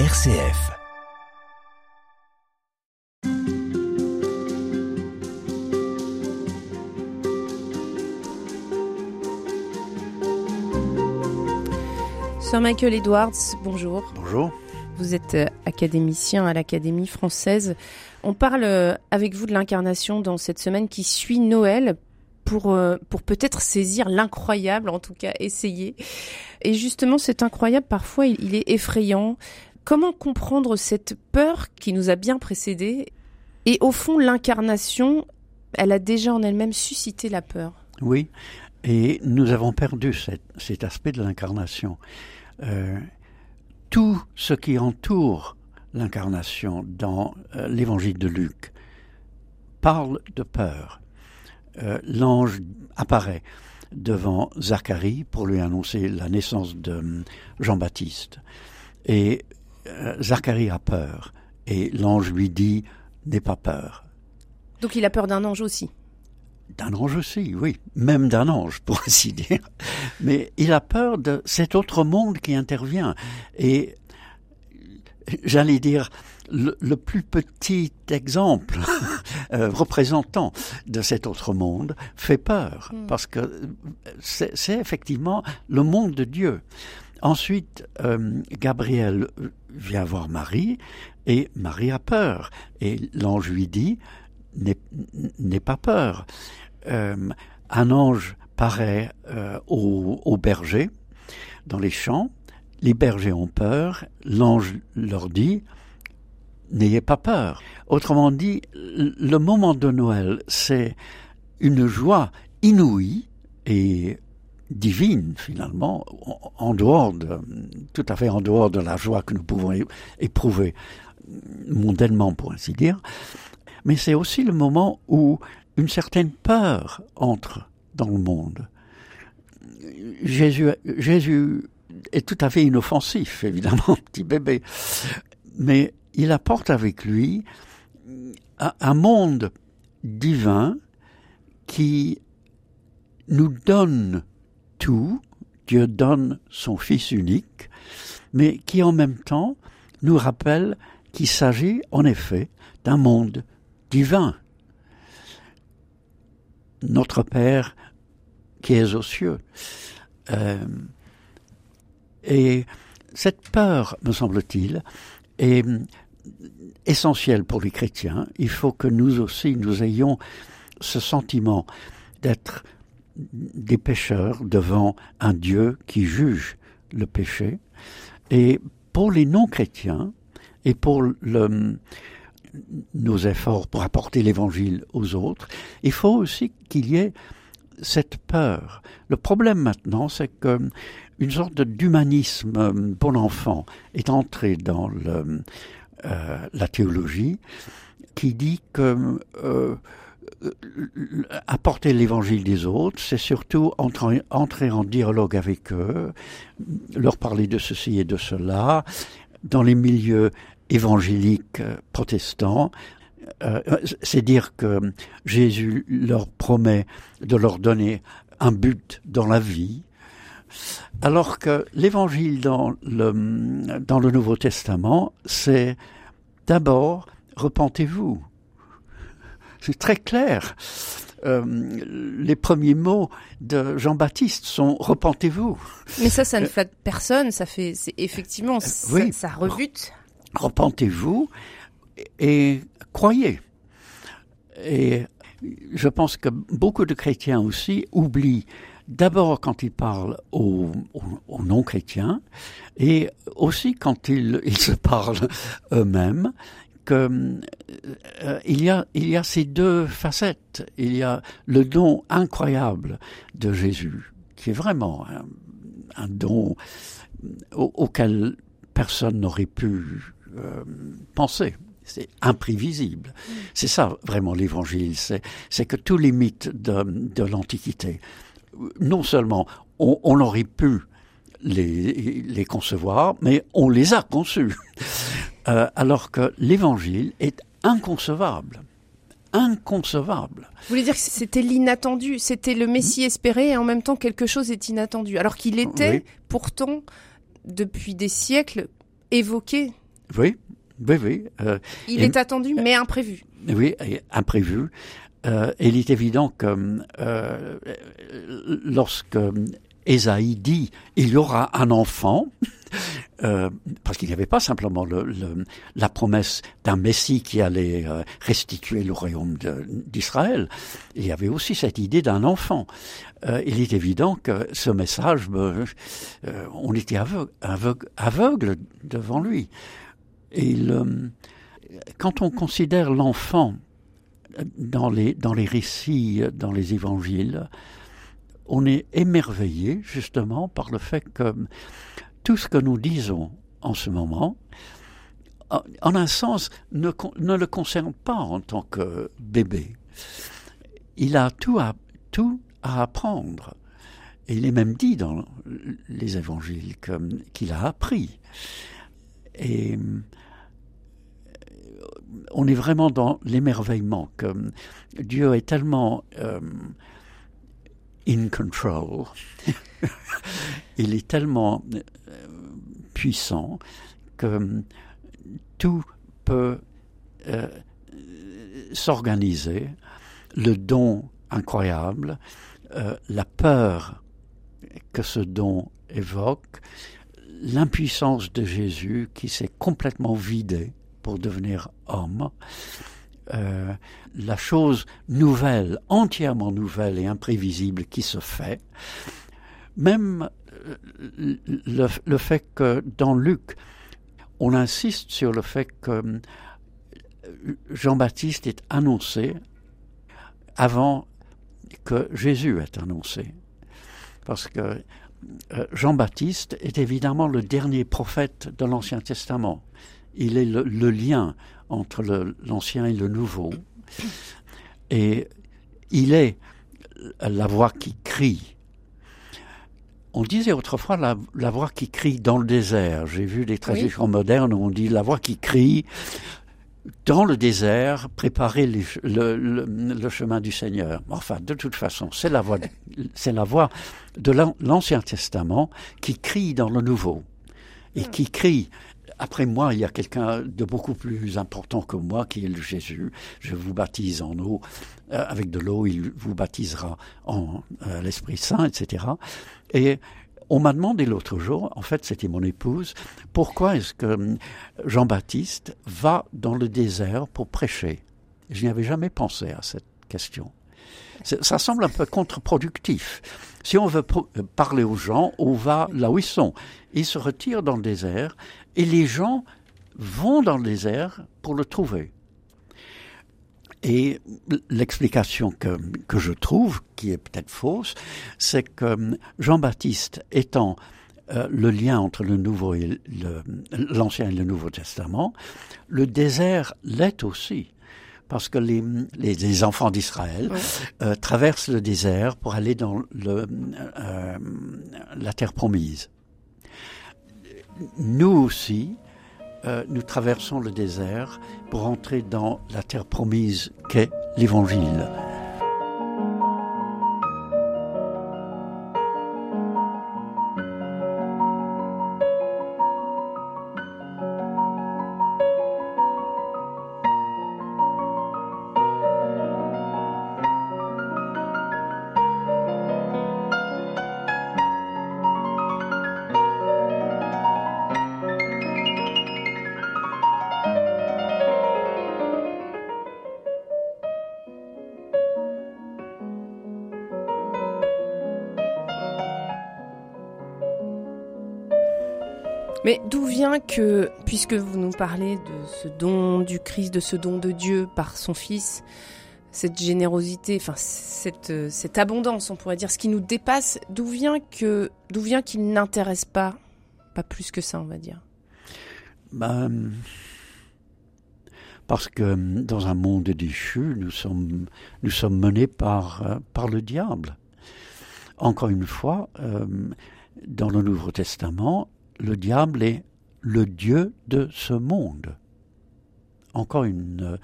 RCF. Sir Michael Edwards, bonjour. Bonjour. Vous êtes euh, académicien à l'Académie française. On parle euh, avec vous de l'incarnation dans cette semaine qui suit Noël pour, euh, pour peut-être saisir l'incroyable, en tout cas essayer. Et justement, cet incroyable, parfois, il, il est effrayant. Comment comprendre cette peur qui nous a bien précédés Et au fond, l'incarnation, elle a déjà en elle-même suscité la peur? Oui, et nous avons perdu cet, aspect de l'incarnation. Euh, tout ce qui entoure l'incarnation dans euh, l'évangile de Luc parle de peur. Euh, L'ange apparaît devant Zacharie pour lui annoncer la naissance de hum, Jean-Baptiste. Et Zacharie a peur. Et l'ange lui dit, n'aie pas peur. Donc il a peur d'un ange aussi. D'un ange aussi, oui, même d'un ange, pour ainsi dire. Mais il a peur de cet autre monde qui intervient. Et j'allais dire, le, le, plus petit exemple euh, représentant de cet autre monde fait peur, mm. parce que c'est effectivement le monde de Dieu. Ensuite, euh, Gabriel vient voir Marie, et Marie a peur. Et l'ange lui dit, n'aie pas peur. Euh, un ange paraît euh, aux, aux bergers dans les champs, les bergers ont peur, l'ange leur dit, n'ayez pas peur. Autrement dit, le moment de Noël, c'est une joie inouïe et divine finalement, en dehors de, tout à fait en dehors de la joie que nous pouvons éprouver mondainement pour ainsi dire, mais c'est aussi le moment où une certaine peur entre dans le monde. Jésus, Jésus est tout à fait inoffensif, évidemment, petit bébé, mais il apporte avec lui un monde divin qui nous donne tout, Dieu donne son Fils unique, mais qui en même temps nous rappelle qu'il s'agit en effet d'un monde divin. Notre Père qui est aux cieux. Euh, et cette peur, me semble-t-il, est essentielle pour les chrétiens. Il faut que nous aussi, nous ayons ce sentiment d'être des pécheurs devant un Dieu qui juge le péché. Et pour les non-chrétiens et pour le, nos efforts pour apporter l'évangile aux autres, il faut aussi qu'il y ait cette peur. Le problème maintenant, c'est que une sorte d'humanisme bon enfant est entré dans le, euh, la théologie qui dit que euh, apporter l'évangile des autres, c'est surtout entrer, en dialogue avec eux, leur parler de ceci et de cela, dans les milieux évangéliques protestants. Euh, c'est dire que Jésus leur promet de leur donner un but dans la vie, alors que l'évangile dans le, dans le Nouveau Testament, c'est d'abord repentez-vous c'est très clair. Euh, les premiers mots de Jean-Baptiste sont repentez-vous. Mais ça, ça ne flatte personne. Ça fait, effectivement, ça, oui. ça rebute. Repentez-vous et croyez. Et je pense que beaucoup de chrétiens aussi oublient d'abord quand ils parlent aux, aux, aux non-chrétiens et aussi quand ils, ils se parlent eux-mêmes que euh, il y a il y a ces deux facettes. Il y a le don incroyable de Jésus, qui est vraiment un, don au, auquel personne n'aurait pu euh, penser. C'est imprévisible. C'est ça vraiment l'évangile. C'est, que tous les mythes de, de l'Antiquité, non seulement on, on aurait pu les, les concevoir, mais on les a conçus. Euh, alors que l'évangile est inconcevable. Inconcevable. Vous voulez dire que c'était l'inattendu, c'était le Messie espéré et en même temps quelque chose est inattendu, alors qu'il était oui. pourtant depuis des siècles évoqué Oui, oui, oui. il est attendu, mais imprévu. Oui, imprévu. il est évident que lorsque Esaïe dit il y aura un enfant, euh, parce qu'il n'y avait pas simplement le, la promesse d'un Messie qui allait euh, restituer le royaume d'Israël, il y avait aussi cette idée d'un enfant. Euh, il est évident que ce message, on était aveugle, aveugle, devant lui. Et quand on considère l'enfant dans les, dans les récits, dans les évangiles, on est émerveillé justement par le fait que tout ce que nous disons en ce moment, en un sens, ne, le concerne pas en tant que bébé. Il a tout à, tout à apprendre. Et il est même dit dans les évangiles qu'il a appris. Et on est vraiment dans l'émerveillement que Dieu est tellement euh, in control. il est tellement euh, puissant que euh, tout peut euh, s'organiser. Le don incroyable, la peur que ce don évoque, l'impuissance de Jésus qui s'est complètement vidé pour devenir homme, euh, la chose nouvelle, entièrement nouvelle et imprévisible qui se fait, même euh, le, fait que dans Luc, on insiste sur le fait que euh, Jean-Baptiste est annoncé avant que Jésus est annoncé. Parce que Jean-Baptiste est évidemment le dernier prophète de l'Ancien Testament. Il est le, le lien entre l'ancien et le nouveau. Et il est la voix qui crie. On disait autrefois la, voix qui crie dans le désert. J'ai vu des traductions modernes où on dit la voix qui crie dans le désert, préparer le, chemin du Seigneur. Enfin, de toute façon, c'est la voix, c'est la voix de l'Ancien Testament qui crie dans le Nouveau et qui crie après moi, il y a quelqu'un de beaucoup plus important que moi qui est le Jésus. Je vous baptise en eau, euh, avec de l'eau, il vous baptisera en euh, l'Esprit Saint, etc. Et on m'a demandé l'autre jour, en fait c'était mon épouse, pourquoi est-ce que hum, Jean-Baptiste va dans le désert pour prêcher? Je n'y avais jamais pensé à cette question. Ça semble un peu contre-productif. Si on veut parler aux gens, on va là où ils sont. Ils se retirent dans le désert et les gens vont dans le désert pour le trouver. Et l'explication que, je trouve, qui est peut-être fausse, c'est que Jean-Baptiste étant euh, le lien entre le Nouveau et l'Ancien et le Nouveau Testament, le désert l'est aussi. Parce que les, les, enfants d'Israël euh, traversent le désert pour aller dans le, euh, la terre promise nous aussi, euh, nous traversons le désert pour entrer dans la terre promise qu'est l'Évangile. Mais d'où vient que, puisque vous nous parlez de ce don du Christ, de ce don de Dieu par son Fils, cette générosité, enfin cette, cette abondance, on pourrait dire, ce qui nous dépasse, d'où vient que, d'où vient qu'il n'intéresse pas, pas plus que ça, on va dire? Ben, parce que dans un monde déchu, nous sommes, nous sommes menés par, par le diable. Encore une fois, euh, dans le Nouveau Testament, le diable est le Dieu de ce monde. Encore une,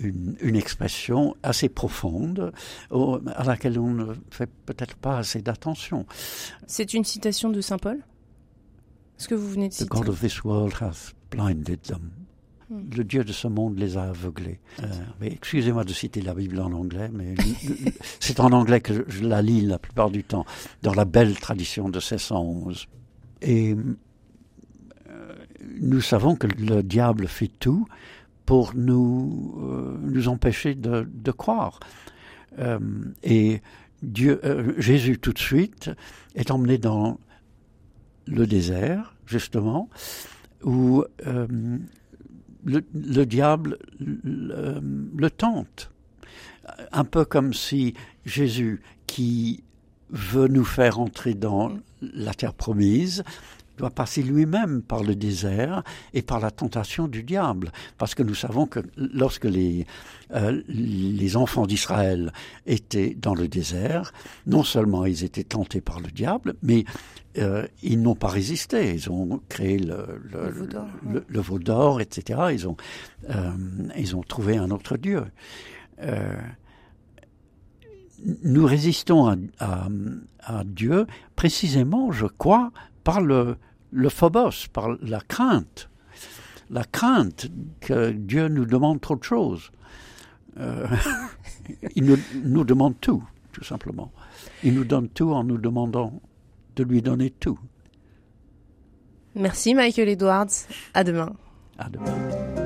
une, expression assez profonde à laquelle on ne fait peut-être pas assez d'attention. C'est une citation de Saint Paul? Ce que vous venez de The citer? God of this world hath blinded them. Hmm. Le Dieu de ce monde les a aveuglés. Euh, excusez-moi de citer la Bible en anglais, mais c'est en anglais que je la lis la plupart du temps, dans la belle tradition de 1611. Et euh, nous savons que le diable fait tout pour nous, euh, nous empêcher de, croire. Euh, et Dieu, Jésus tout de suite est emmené dans le désert, justement, où le, le diable le, le tente. Un peu comme si Jésus, qui veut nous faire entrer dans la terre promise, doit passer lui-même par le désert et par la tentation du diable. Parce que nous savons que lorsque les, euh, les enfants d'Israël étaient dans le désert, non seulement ils étaient tentés par le diable, mais euh, ils n'ont pas résisté. Ils ont créé le, le, Le veau d'or, etc. Ils ont, euh, ils ont trouvé un autre Dieu. Nous résistons à, à- à Dieu précisément, je crois, par le, le phobos, par la crainte. La crainte que Dieu nous demande trop de choses. Euh, il nous, nous demande tout, tout simplement. Il nous donne tout en nous demandant de lui donner tout. Merci Michael Edwards. À demain. À demain.